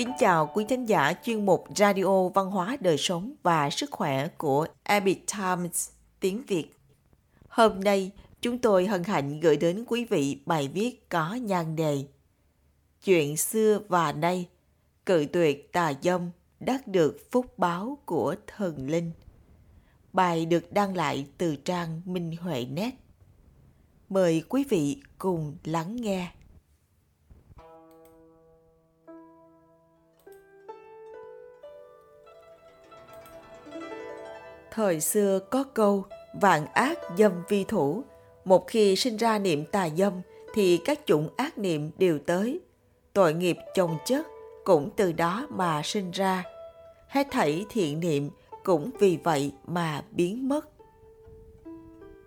Kính chào quý thính giả chuyên mục Radio Văn hóa Đời Sống và Sức Khỏe của Epic Times tiếng Việt. Hôm nay, chúng tôi hân hạnh gửi đến quý vị bài viết có nhan đề Chuyện xưa và nay, cự tuyệt tà dâm đắc được phúc báo của thần linh. Bài được đăng lại từ trang Minh Huệ Net. Mời quý vị cùng lắng nghe. Thời xưa có câu vạn ác dâm vi thủ, một khi sinh ra niệm tà dâm thì các chủng ác niệm đều tới. Tội nghiệp chồng chất cũng từ đó mà sinh ra. Hết thảy thiện niệm cũng vì vậy mà biến mất.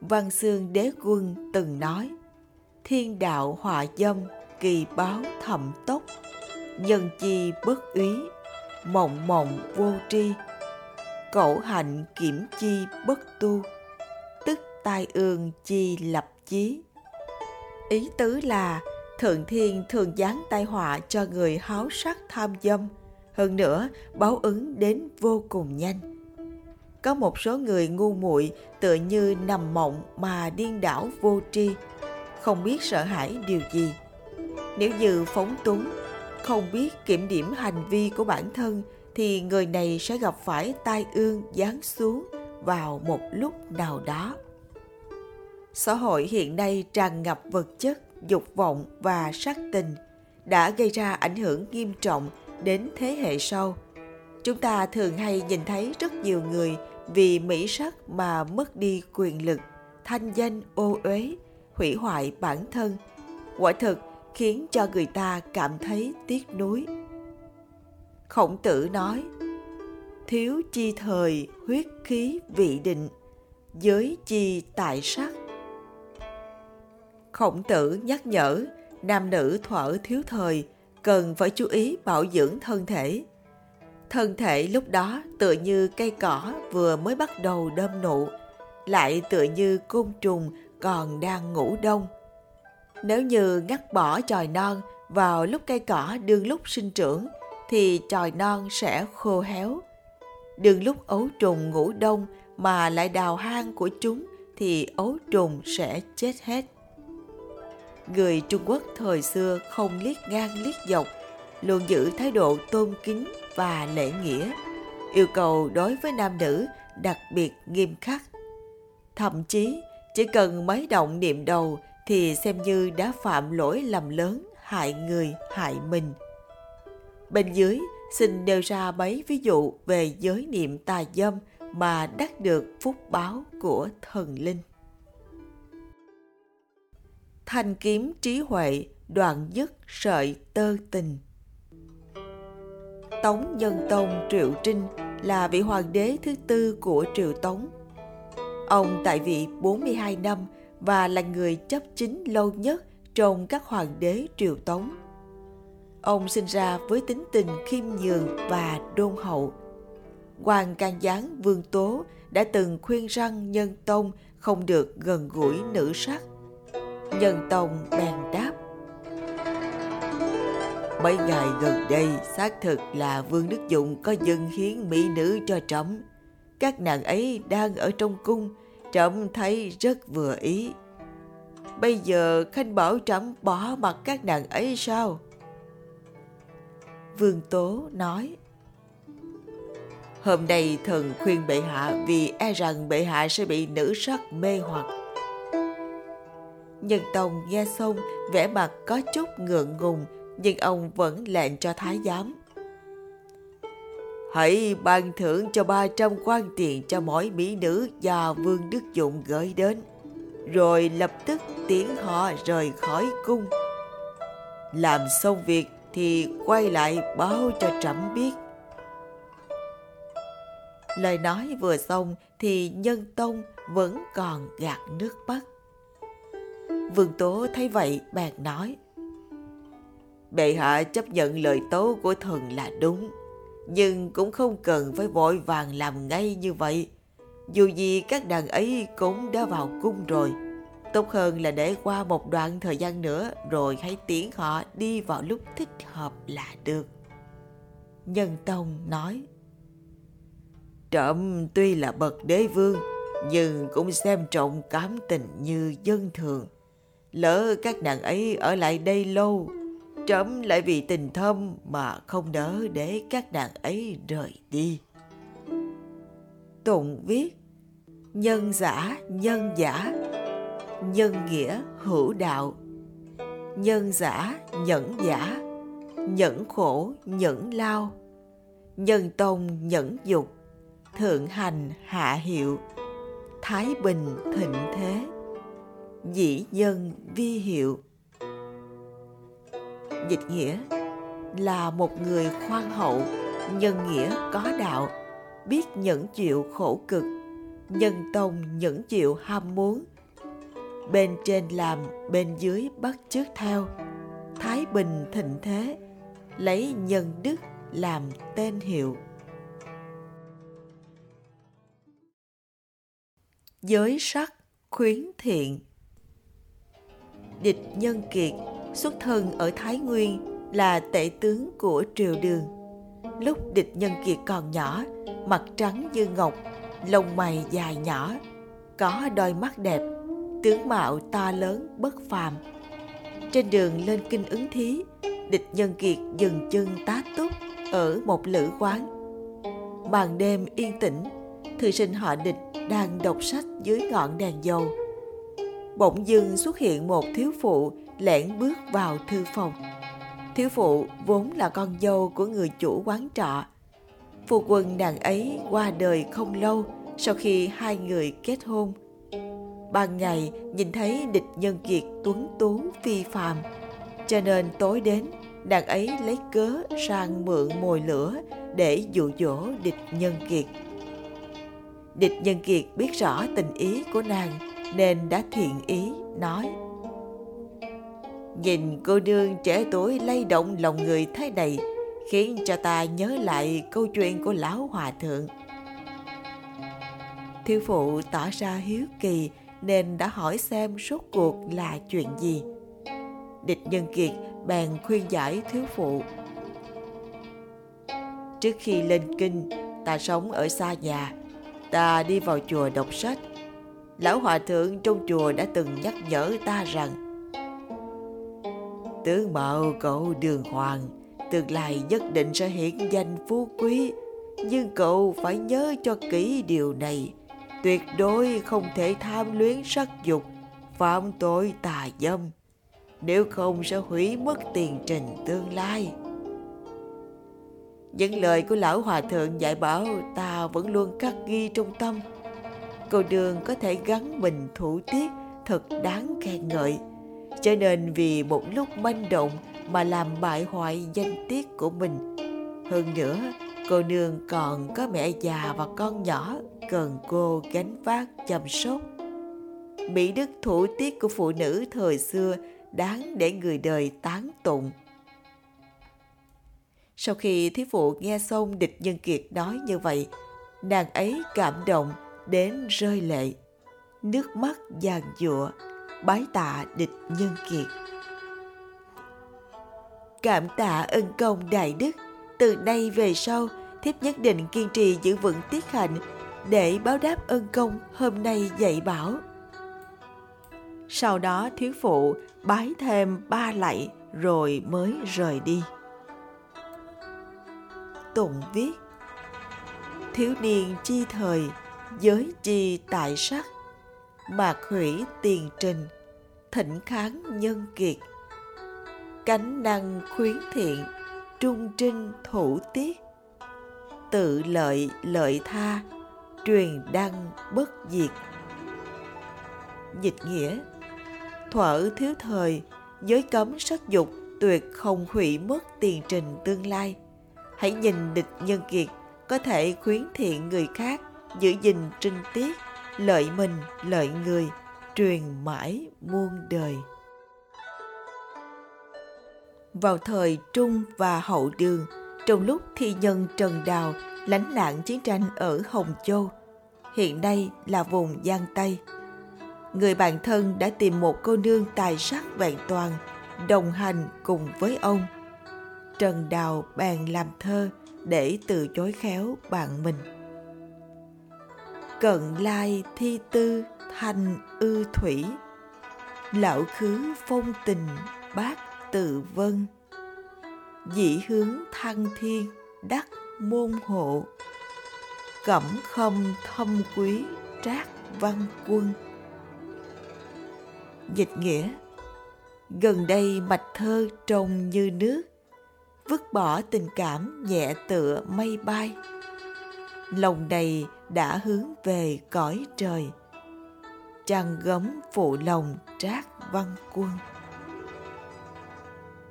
Văn Xương Đế Quân từng nói, thiên đạo họa dâm, kỳ báo thậm tốc, nhân chi bất úy, mộng mộng vô tri, cẩu hạnh kiểm chi bất tu, tức tai ương chi lập chí. Ý tứ là Thượng Thiên thường giáng tai họa cho người háo sắc tham dâm, hơn nữa báo ứng đến vô cùng nhanh. Có một số người ngu muội tựa như nằm mộng mà điên đảo vô tri, không biết sợ hãi điều gì. Nếu như phóng túng, không biết kiểm điểm hành vi của bản thân thì người này sẽ gặp phải tai ương giáng xuống vào một lúc nào đó. Xã hội hiện nay tràn ngập vật chất, dục vọng và sắc tình đã gây ra ảnh hưởng nghiêm trọng đến thế hệ sau. Chúng ta thường hay nhìn thấy rất nhiều người vì mỹ sắc mà mất đi quyền lực, thanh danh ô uế, hủy hoại bản thân. Quả thực khiến cho người ta cảm thấy tiếc nuối. Khổng tử nói, thiếu chi thời huyết khí vị định, giới chi tại sắc. Khổng tử nhắc nhở nam nữ thuở thiếu thời cần phải chú ý bảo dưỡng thân thể. Thân thể lúc đó tựa như cây cỏ vừa mới bắt đầu đơm nụ, lại tựa như côn trùng còn đang ngủ đông. Nếu như ngắt bỏ chồi non vào lúc cây cỏ đương lúc sinh trưởng thì chồi non sẽ khô héo. Đừng lúc ấu trùng ngủ đông mà lại đào hang của chúng thì ấu trùng sẽ chết hết. Người Trung Quốc thời xưa không liếc ngang liếc dọc, luôn giữ thái độ tôn kính và lễ nghĩa, yêu cầu đối với nam nữ đặc biệt nghiêm khắc. Thậm chí, chỉ cần mấy động niệm đầu thì xem như đã phạm lỗi lầm lớn hại người hại mình. Bên dưới, xin nêu ra mấy ví dụ về giới niệm tà dâm mà đắc được phúc báo của thần linh. Thanh kiếm trí huệ, đoạn dứt sợi tơ tình. Tống Nhân Tông Triệu Trinh là vị hoàng đế thứ tư của Triều Tống. Ông tại vị 42 năm và là người chấp chính lâu nhất trong các hoàng đế Triều Tống. Ông sinh ra với tính tình khiêm nhường và đôn hậu. Hoàng Can Gián Vương Tố đã từng khuyên răng Nhân Tông không được gần gũi nữ sắc. Nhân Tông bèn đáp. Mấy ngày gần đây xác thực là Vương Đức Dụng có dâng hiến mỹ nữ cho trẫm. Các nàng ấy đang ở trong cung, trẫm thấy rất vừa ý. Bây giờ Khanh bảo trẫm bỏ mặt các nàng ấy sao? Vương Tố nói Hôm nay thần khuyên bệ hạ vì e rằng bệ hạ sẽ bị nữ sắc mê hoặc. Nhân Tông nghe xong vẻ mặt có chút ngượng ngùng nhưng ông vẫn lệnh cho thái giám. Hãy ban thưởng cho 300 quan tiền cho mỗi mỹ nữ do Vương Đức Dụng gửi đến, rồi lập tức tiến họ rời khỏi cung. Làm xong việc thì quay lại báo cho trẫm biết. Lời nói vừa xong thì nhân tông vẫn còn gạt nước mắt. Vương Tố thấy vậy bèn nói, Bệ hạ chấp nhận lời tố của thần là đúng, Nhưng cũng không cần phải vội vàng làm ngay như vậy Dù gì các đàn ấy cũng đã vào cung rồi Tốt hơn là để qua một đoạn thời gian nữa Rồi hãy tiễn họ đi vào lúc thích hợp là được Nhân Tông nói Trộm tuy là bậc đế vương nhưng cũng xem trọng cảm tình như dân thường. Lỡ các nàng ấy ở lại đây lâu, trẫm lại vì tình thâm mà không đỡ để các nàng ấy rời đi. Tụng viết Nhân giả nhân giả Nhân nghĩa hữu đạo. Nhân giả, nhẫn giả. Nhẫn khổ, nhẫn lao. Nhân tông, nhẫn dục. Thượng hành, hạ hiệu. Thái bình, thịnh thế. Dĩ nhân, vi hiệu. Dịch nghĩa là một người khoan hậu, nhân nghĩa có đạo, biết nhẫn chịu khổ cực, nhân tông nhẫn chịu ham muốn bên trên làm, bên dưới bắt chước theo. Thái bình thịnh thế, lấy nhân đức làm tên hiệu. Giới sắc khuyến thiện. Địch nhân kiệt xuất thân ở thái nguyên là tể tướng của triều đường. Lúc địch nhân kiệt còn nhỏ, mặt trắng như ngọc, lông mày dài nhỏ, có đôi mắt đẹp tướng mạo to lớn, bất phàm trên đường lên kinh ứng thí, địch nhân kiệt dừng chân tá túc ở một lữ quán màn đêm yên tĩnh, thư sinh họ địch đang đọc sách dưới ngọn đèn dầu. Bỗng dưng xuất hiện một thiếu phụ lẻn bước vào thư phòng. Thiếu phụ vốn là con dâu của người chủ quán trọ. Phu quân nàng ấy qua đời không lâu, sau khi hai người kết hôn. Ban ngày nhìn thấy địch nhân kiệt tuấn tú phi phàm, cho nên tối đến nàng ấy lấy cớ sang mượn mồi lửa để dụ dỗ địch nhân kiệt. Địch Nhân Kiệt biết rõ tình ý của nàng nên đã thiện ý nói Nhìn cô nương trẻ tuổi lay động lòng người thế này khiến cho ta nhớ lại câu chuyện của lão hòa thượng. Thiếu phụ tỏ ra hiếu kỳ nên đã hỏi xem rốt cuộc là chuyện gì. Địch Nhân Kiệt bèn khuyên giải thiếu phụ. Trước khi lên kinh, ta sống ở xa nhà, ta đi vào chùa đọc sách lão hòa thượng trong chùa đã từng nhắc nhở ta rằng tướng mạo cậu đường hoàng tương lai nhất định sẽ hiển danh phú quý nhưng cậu phải nhớ cho kỹ điều này tuyệt đối không thể tham luyến sắc dục phạm tội tà dâm nếu không sẽ hủy mất tiền trình tương lai những lời của lão hòa thượng dạy bảo ta vẫn luôn khắc ghi trong tâm. Cô đường có thể gắn mình thủ tiết thật đáng khen ngợi. Cho nên vì một lúc manh động mà làm bại hoại danh tiết của mình. Hơn nữa, cô nương còn có mẹ già và con nhỏ cần cô gánh vác chăm sóc. Mỹ đức thủ tiết của phụ nữ thời xưa đáng để người đời tán tụng. Sau khi thiếu phụ nghe xong địch nhân kiệt nói như vậy, nàng ấy cảm động đến rơi lệ. Nước mắt giàn giụa, bái tạ địch nhân kiệt. Cảm tạ ân công đại đức, từ nay về sau, thiếp nhất định kiên trì giữ vững tiết hạnh để báo đáp ân công hôm nay dạy bảo. Sau đó thiếu phụ bái thêm ba lạy rồi mới rời đi. Tụng viết Thiếu niên chi thời, giới chi tại sắc, Mạc hủy tiền trình, thỉnh kháng nhân kiệt. Cánh năng khuyến thiện, trung trinh thủ tiết, Tự lợi lợi tha, truyền đăng bất diệt. Dịch nghĩa Thuở thiếu thời, giới cấm sắc dục tuyệt không hủy mất tiền trình tương lai hãy nhìn địch nhân kiệt có thể khuyến thiện người khác giữ gìn trinh tiết lợi mình lợi người truyền mãi muôn đời vào thời trung và hậu đường trong lúc thi nhân trần đào lánh nạn chiến tranh ở hồng châu hiện nay là vùng giang tây. Người bạn thân đã tìm một cô nương tài sắc vẹn toàn đồng hành cùng với ông. Trần Đào bèn làm thơ để từ chối khéo bạn mình. Cận lai thi tư thành ư thủy, lão khứ phong tình bác tự vân, dĩ hướng thăng thiên đắc môn hộ, cẩm không thâm quý trác văn quân. Dịch nghĩa Gần đây mạch thơ trông như nước, vứt bỏ tình cảm nhẹ tựa mây bay. Lòng này đã hướng về cõi trời, trăng gấm phụ lòng trác văn quân.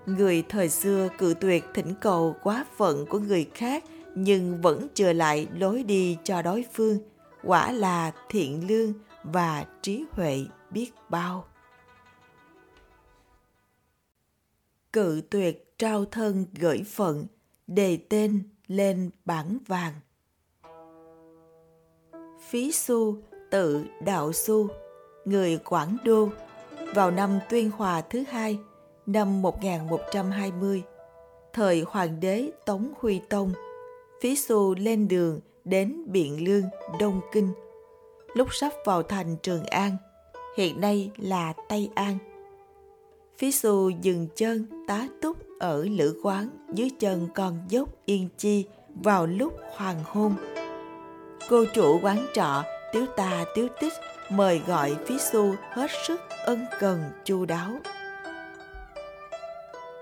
Người thời xưa cự tuyệt thỉnh cầu quá phận của người khác nhưng vẫn trở lại lối đi cho đối phương, quả là thiện lương và trí huệ biết bao. cự tuyệt trao thân gửi phận, đề tên lên bản vàng. Phí Xu tự Đạo Xu, người Quảng Đô, vào năm Tuyên Hòa thứ hai, năm 1120, thời Hoàng đế Tống Huy Tông, Phí Xu lên đường đến Biện Lương, Đông Kinh. Lúc sắp vào thành Trường An, hiện nay là Tây An – Phí xu dừng chân tá túc ở lữ quán dưới chân con dốc Yên Chi vào lúc hoàng hôn. Cô chủ quán trọ tiếu ta tiếu tích mời gọi phí xu hết sức ân cần chu đáo.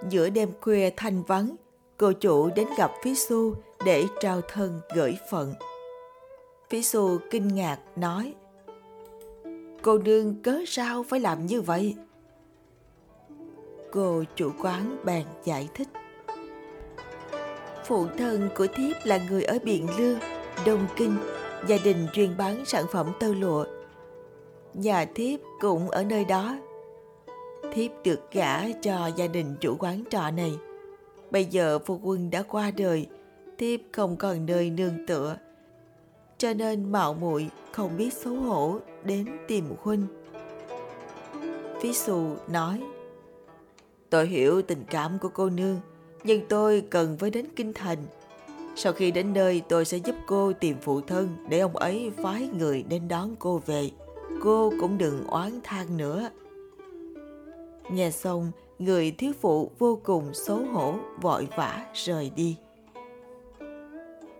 Giữa đêm khuya thanh vắng, cô chủ đến gặp phí xu để trao thân gửi phận. Phí xu kinh ngạc nói Cô nương cớ sao phải làm như vậy? cô chủ quán bèn giải thích phụ thân của thiếp là người ở biện lương đông kinh gia đình chuyên bán sản phẩm tơ lụa nhà thiếp cũng ở nơi đó thiếp được gả cho gia đình chủ quán trọ này bây giờ phu quân đã qua đời thiếp không còn nơi nương tựa cho nên mạo muội không biết xấu hổ đến tìm huynh phí xù nói Tôi hiểu tình cảm của cô nương, nhưng tôi cần phải đến kinh thành. Sau khi đến nơi tôi sẽ giúp cô tìm phụ thân để ông ấy phái người đến đón cô về. Cô cũng đừng oán than nữa. Nghe xong, người thiếu phụ vô cùng xấu hổ vội vã rời đi.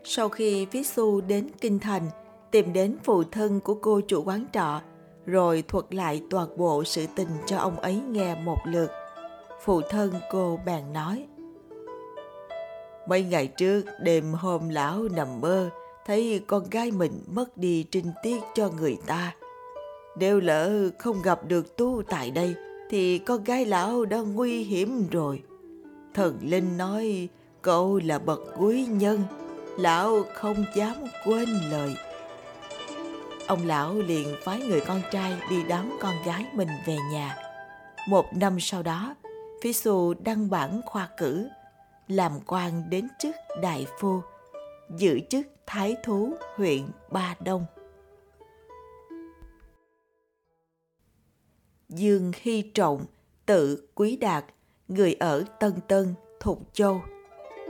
Sau khi Phí Xu đến Kinh Thành, tìm đến phụ thân của cô chủ quán trọ, rồi thuật lại toàn bộ sự tình cho ông ấy nghe một lượt phụ thân cô bèn nói mấy ngày trước đêm hôm lão nằm mơ thấy con gái mình mất đi trinh tiết cho người ta nếu lỡ không gặp được tu tại đây thì con gái lão đã nguy hiểm rồi. Thần linh nói cậu là bậc quý nhân lão không dám quên lời. Ông lão liền phái người con trai đi đón con gái mình về nhà. Một năm sau đó Phí Xu đăng bản khoa cử, làm quan đến chức đại phu, giữ chức thái thú huyện Ba Đông. Dương Hy Trọng, tự Quý Đạt, người ở Tân Tân, Thục Châu.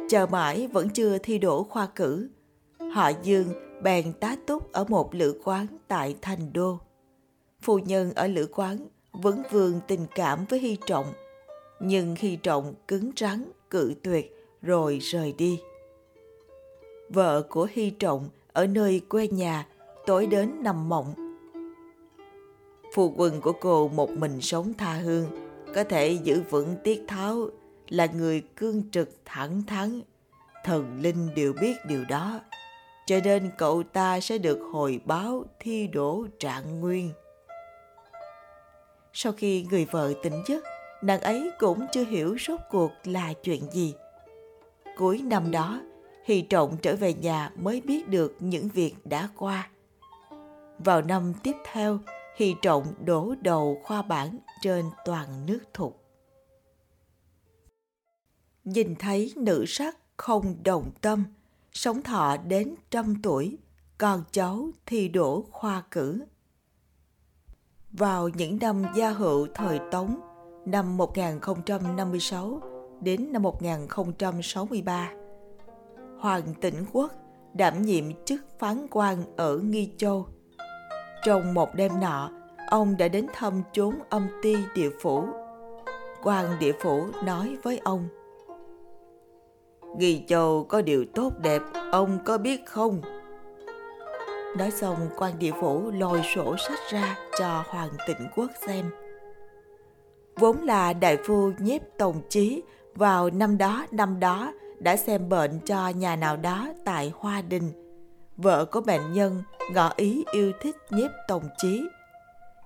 Chờ mãi vẫn chưa thi đỗ khoa cử. Họ Dương bèn tá túc ở một lữ quán tại Thành Đô. Phu nhân ở lữ quán vẫn vương tình cảm với Hy Trọng – nhưng Hy trọng cứng rắn cự tuyệt rồi rời đi vợ của hy trọng ở nơi quê nhà tối đến nằm mộng phu quân của cô một mình sống tha hương có thể giữ vững tiết tháo là người cương trực thẳng thắn thần linh đều biết điều đó cho nên cậu ta sẽ được hồi báo thi đổ trạng nguyên sau khi người vợ tỉnh giấc nàng ấy cũng chưa hiểu rốt cuộc là chuyện gì. Cuối năm đó, Hy Trọng trở về nhà mới biết được những việc đã qua. Vào năm tiếp theo, Hy Trọng đổ đầu khoa bản trên toàn nước thục. Nhìn thấy nữ sắc không đồng tâm, sống thọ đến trăm tuổi, con cháu thi đổ khoa cử. Vào những năm gia hữu thời Tống, năm 1056 đến năm 1063. Hoàng Tĩnh Quốc đảm nhiệm chức phán quan ở Nghi Châu. Trong một đêm nọ, ông đã đến thăm chốn âm ti địa phủ. quan địa phủ nói với ông Nghi Châu có điều tốt đẹp, ông có biết không? Nói xong quan địa phủ lôi sổ sách ra cho Hoàng Tịnh Quốc xem. Vốn là đại phu nhiếp tổng chí vào năm đó năm đó đã xem bệnh cho nhà nào đó tại Hoa Đình. Vợ của bệnh nhân ngỏ ý yêu thích nhiếp tổng chí,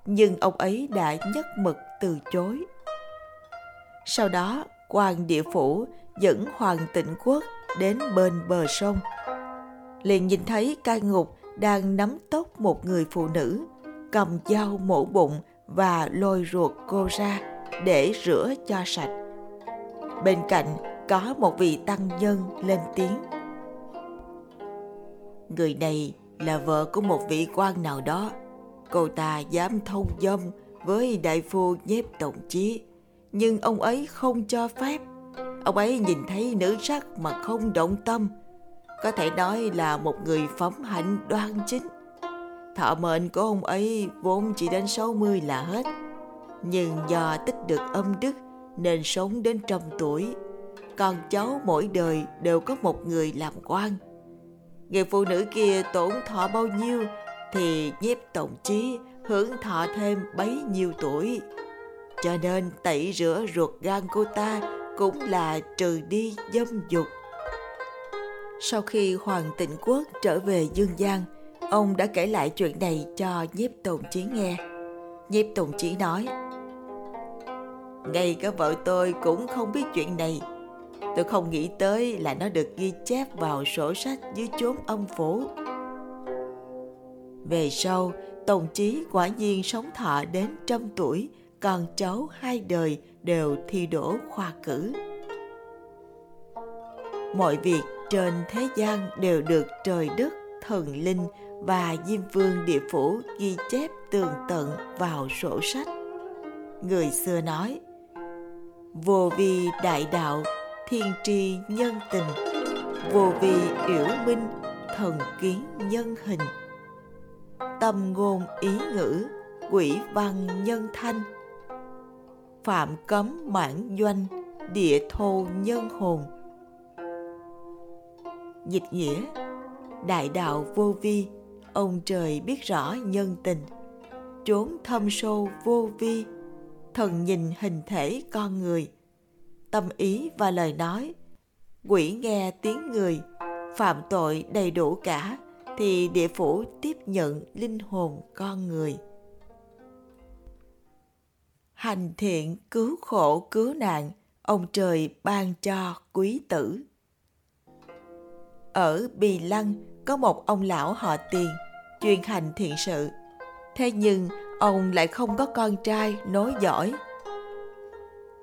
nhưng ông ấy đã nhất mực từ chối. Sau đó, quan địa phủ dẫn Hoàng Tịnh Quốc đến bên bờ sông. Liền nhìn thấy cai ngục đang nắm tóc một người phụ nữ, cầm dao mổ bụng và lôi ruột cô ra để rửa cho sạch. Bên cạnh có một vị tăng nhân lên tiếng. Người này là vợ của một vị quan nào đó. Cô ta dám thông dâm với đại phu nhiếp tổng chí, nhưng ông ấy không cho phép. Ông ấy nhìn thấy nữ sắc mà không động tâm, có thể nói là một người phẩm hạnh đoan chính. Thọ mệnh của ông ấy vốn chỉ đến 60 là hết, nhưng do tích được âm đức nên sống đến trăm tuổi. Con cháu mỗi đời đều có một người làm quan. Người phụ nữ kia tổn thọ bao nhiêu thì nhiếp tổng chí hưởng thọ thêm bấy nhiêu tuổi. Cho nên tẩy rửa ruột gan cô ta cũng là trừ đi dâm dục. Sau khi Hoàng Tịnh Quốc trở về Dương Giang, ông đã kể lại chuyện này cho nhiếp tổng chí nghe. Nhiếp tổng chí nói, Ngay cả vợ tôi cũng không biết chuyện này. Tôi không nghĩ tới là nó được ghi chép vào sổ sách dưới chốn âm phủ. Về sau, Tổng Chí quả nhiên sống thọ đến trăm tuổi, còn cháu hai đời đều thi đỗ khoa cử. Mọi việc trên thế gian đều được trời đất, thần linh và diêm vương địa phủ ghi chép tường tận vào sổ sách. Người xưa nói, vô vi đại đạo, thiên tri nhân tình, vô vi yểu minh, thần kiến nhân hình. Tâm ngôn ý ngữ, quỷ văn nhân thanh, phạm cấm mãn doanh, địa thô nhân hồn. Dịch nghĩa đại đạo vô vi ông trời biết rõ nhân tình. Trốn thâm sâu vô vi thần nhìn hình thể con người tâm ý và lời nói quỷ nghe tiếng người phạm tội đầy đủ cả thì địa phủ tiếp nhận linh hồn con người hành thiện cứu khổ cứu nạn ông trời ban cho quý tử ở Bì Lăng có một ông lão họ tiền, chuyên hành thiện sự. Thế nhưng ông lại không có con trai nối dõi.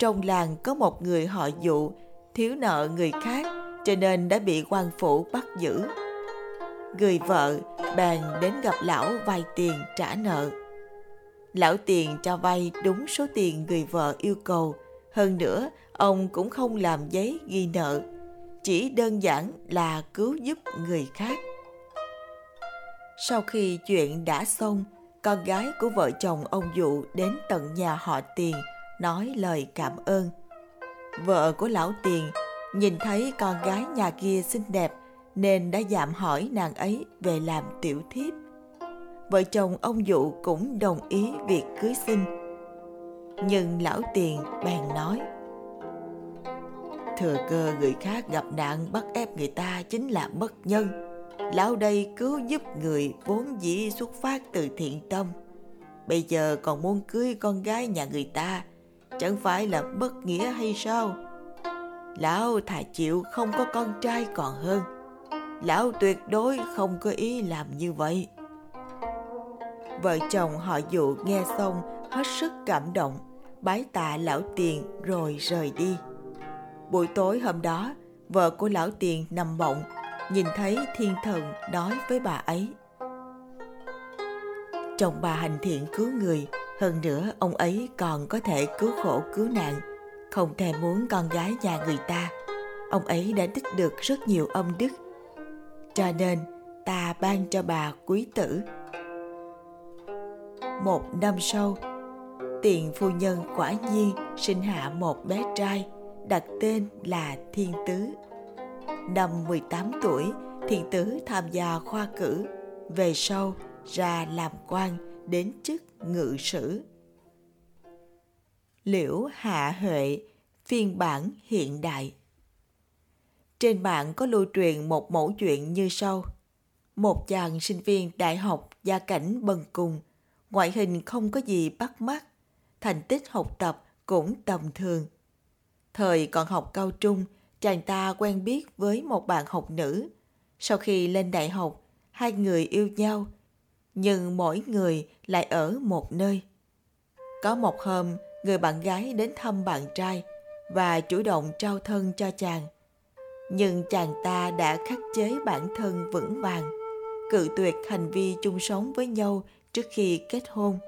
Trong làng có một người họ dụ thiếu nợ người khác cho nên đã bị quan phủ bắt giữ. Người vợ bèn đến gặp lão vay tiền trả nợ. Lão tiền cho vay đúng số tiền người vợ yêu cầu. Hơn nữa, ông cũng không làm giấy ghi nợ chỉ đơn giản là cứu giúp người khác sau khi chuyện đã xong con gái của vợ chồng ông dụ đến tận nhà họ tiền nói lời cảm ơn. Vợ của lão tiền nhìn thấy con gái nhà kia xinh đẹp nên đã dạm hỏi nàng ấy về làm tiểu thiếp. Vợ chồng ông dụ cũng đồng ý việc cưới xin. Nhưng lão tiền bèn nói, thừa cơ người khác gặp nạn bắt ép người ta chính là bất nhân. Lão đây cứu giúp người vốn dĩ xuất phát từ thiện tâm. Bây giờ còn muốn cưới con gái nhà người ta chẳng phải là bất nghĩa hay sao? Lão thà chịu không có con trai còn hơn. Lão tuyệt đối không có ý làm như vậy. Vợ chồng họ dụ nghe xong hết sức cảm động bái tạ lão tiền rồi rời đi. Buổi tối hôm đó, vợ của lão tiền nằm mộng, nhìn thấy thiên thần nói với bà ấy. Chồng bà hành thiện cứu người, hơn nữa ông ấy còn có thể cứu khổ cứu nạn, không thèm muốn con gái nhà người ta. ông ấy đã tích được rất nhiều âm đức. Cho nên, ta ban cho bà quý tử. Một năm sau, tiền phu nhân quả nhiên sinh hạ một bé trai đặt tên là Thiên Tứ. Năm 18 tuổi, Thiên Tứ tham gia khoa cử, về sau ra làm quan đến chức ngự sử. Liễu Hạ Huệ, phiên bản hiện đại Trên mạng có lưu truyền một mẫu chuyện như sau. Một chàng sinh viên đại học gia cảnh bần cùng, ngoại hình không có gì bắt mắt, thành tích học tập cũng tầm thường. Thời còn học cao trung, chàng ta quen biết với một bạn học nữ. Sau khi lên đại học, hai người yêu nhau, nhưng mỗi người lại ở một nơi. Có một hôm, người bạn gái đến thăm bạn trai và chủ động trao thân cho chàng. Nhưng chàng ta đã khắc chế bản thân vững vàng, cự tuyệt hành vi chung sống với nhau trước khi kết hôn.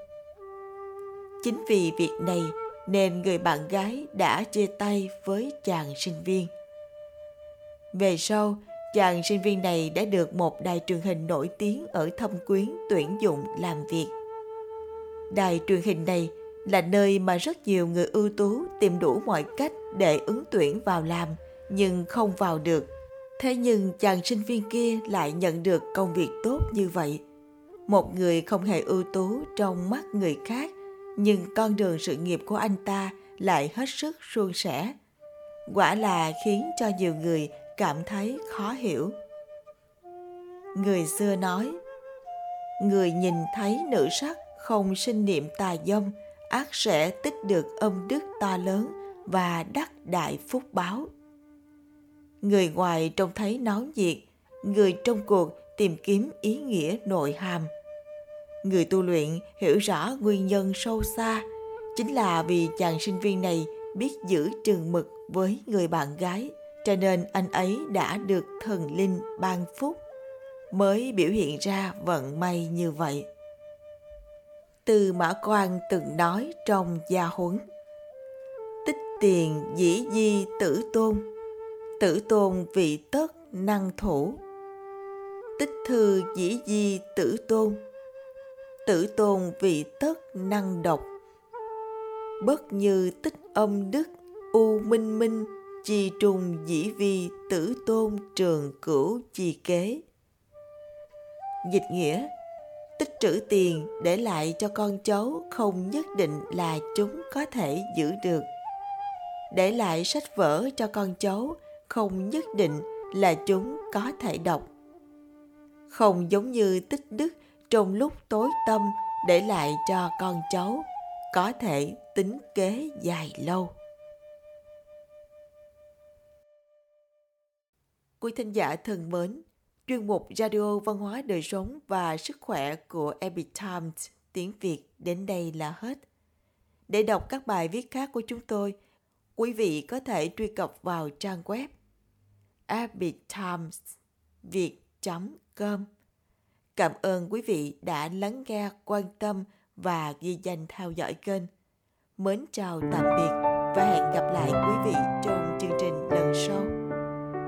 Chính vì việc này nên người bạn gái đã chia tay với chàng sinh viên. Về sau, chàng sinh viên này đã được một đài truyền hình nổi tiếng ở Thâm Quyến tuyển dụng làm việc. Đài truyền hình này là nơi mà rất nhiều người ưu tú tìm đủ mọi cách để ứng tuyển vào làm, nhưng không vào được. Thế nhưng chàng sinh viên kia lại nhận được công việc tốt như vậy. Một người không hề ưu tú trong mắt người khác, nhưng con đường sự nghiệp của anh ta lại hết sức suôn sẻ. Quả là khiến cho nhiều người cảm thấy khó hiểu. Người xưa nói, người nhìn thấy nữ sắc không sinh niệm tà dâm, ác sẽ tích được âm đức to lớn và đắc đại phúc báo. Người ngoài trông thấy náo nhiệt, người trong cuộc tìm kiếm ý nghĩa nội hàm – người tu luyện hiểu rõ nguyên nhân sâu xa chính là vì chàng sinh viên này biết giữ trường mực với người bạn gái cho nên anh ấy đã được thần linh ban phúc, mới biểu hiện ra vận may như vậy. Từ mã quan từng nói trong gia huấn, tích tiền dĩ di tử tôn tử tôn vị tất năng thủ. Tích thư dĩ di tử tôn tử tôn vị tất năng độc. Bất như tích âm đức, u minh minh chi trung dĩ vi tử tôn trường cửu chi kế. Dịch nghĩa, tích trữ tiền để lại cho con cháu không nhất định là chúng có thể giữ được. Để lại sách vở cho con cháu không nhất định là chúng có thể đọc. Không giống như tích đức trong lúc tối tâm để lại cho con cháu có thể tính kế dài lâu. Quý thính giả thân mến, chuyên mục Radio Văn hóa Đời Sống và Sức Khỏe của Epic Times tiếng Việt đến đây là hết. Để đọc các bài viết khác của chúng tôi, quý vị có thể truy cập vào trang web epictimesviet.com Cảm ơn quý vị đã lắng nghe, quan tâm và ghi danh theo dõi kênh. Mến chào tạm biệt và hẹn gặp lại quý vị trong chương trình.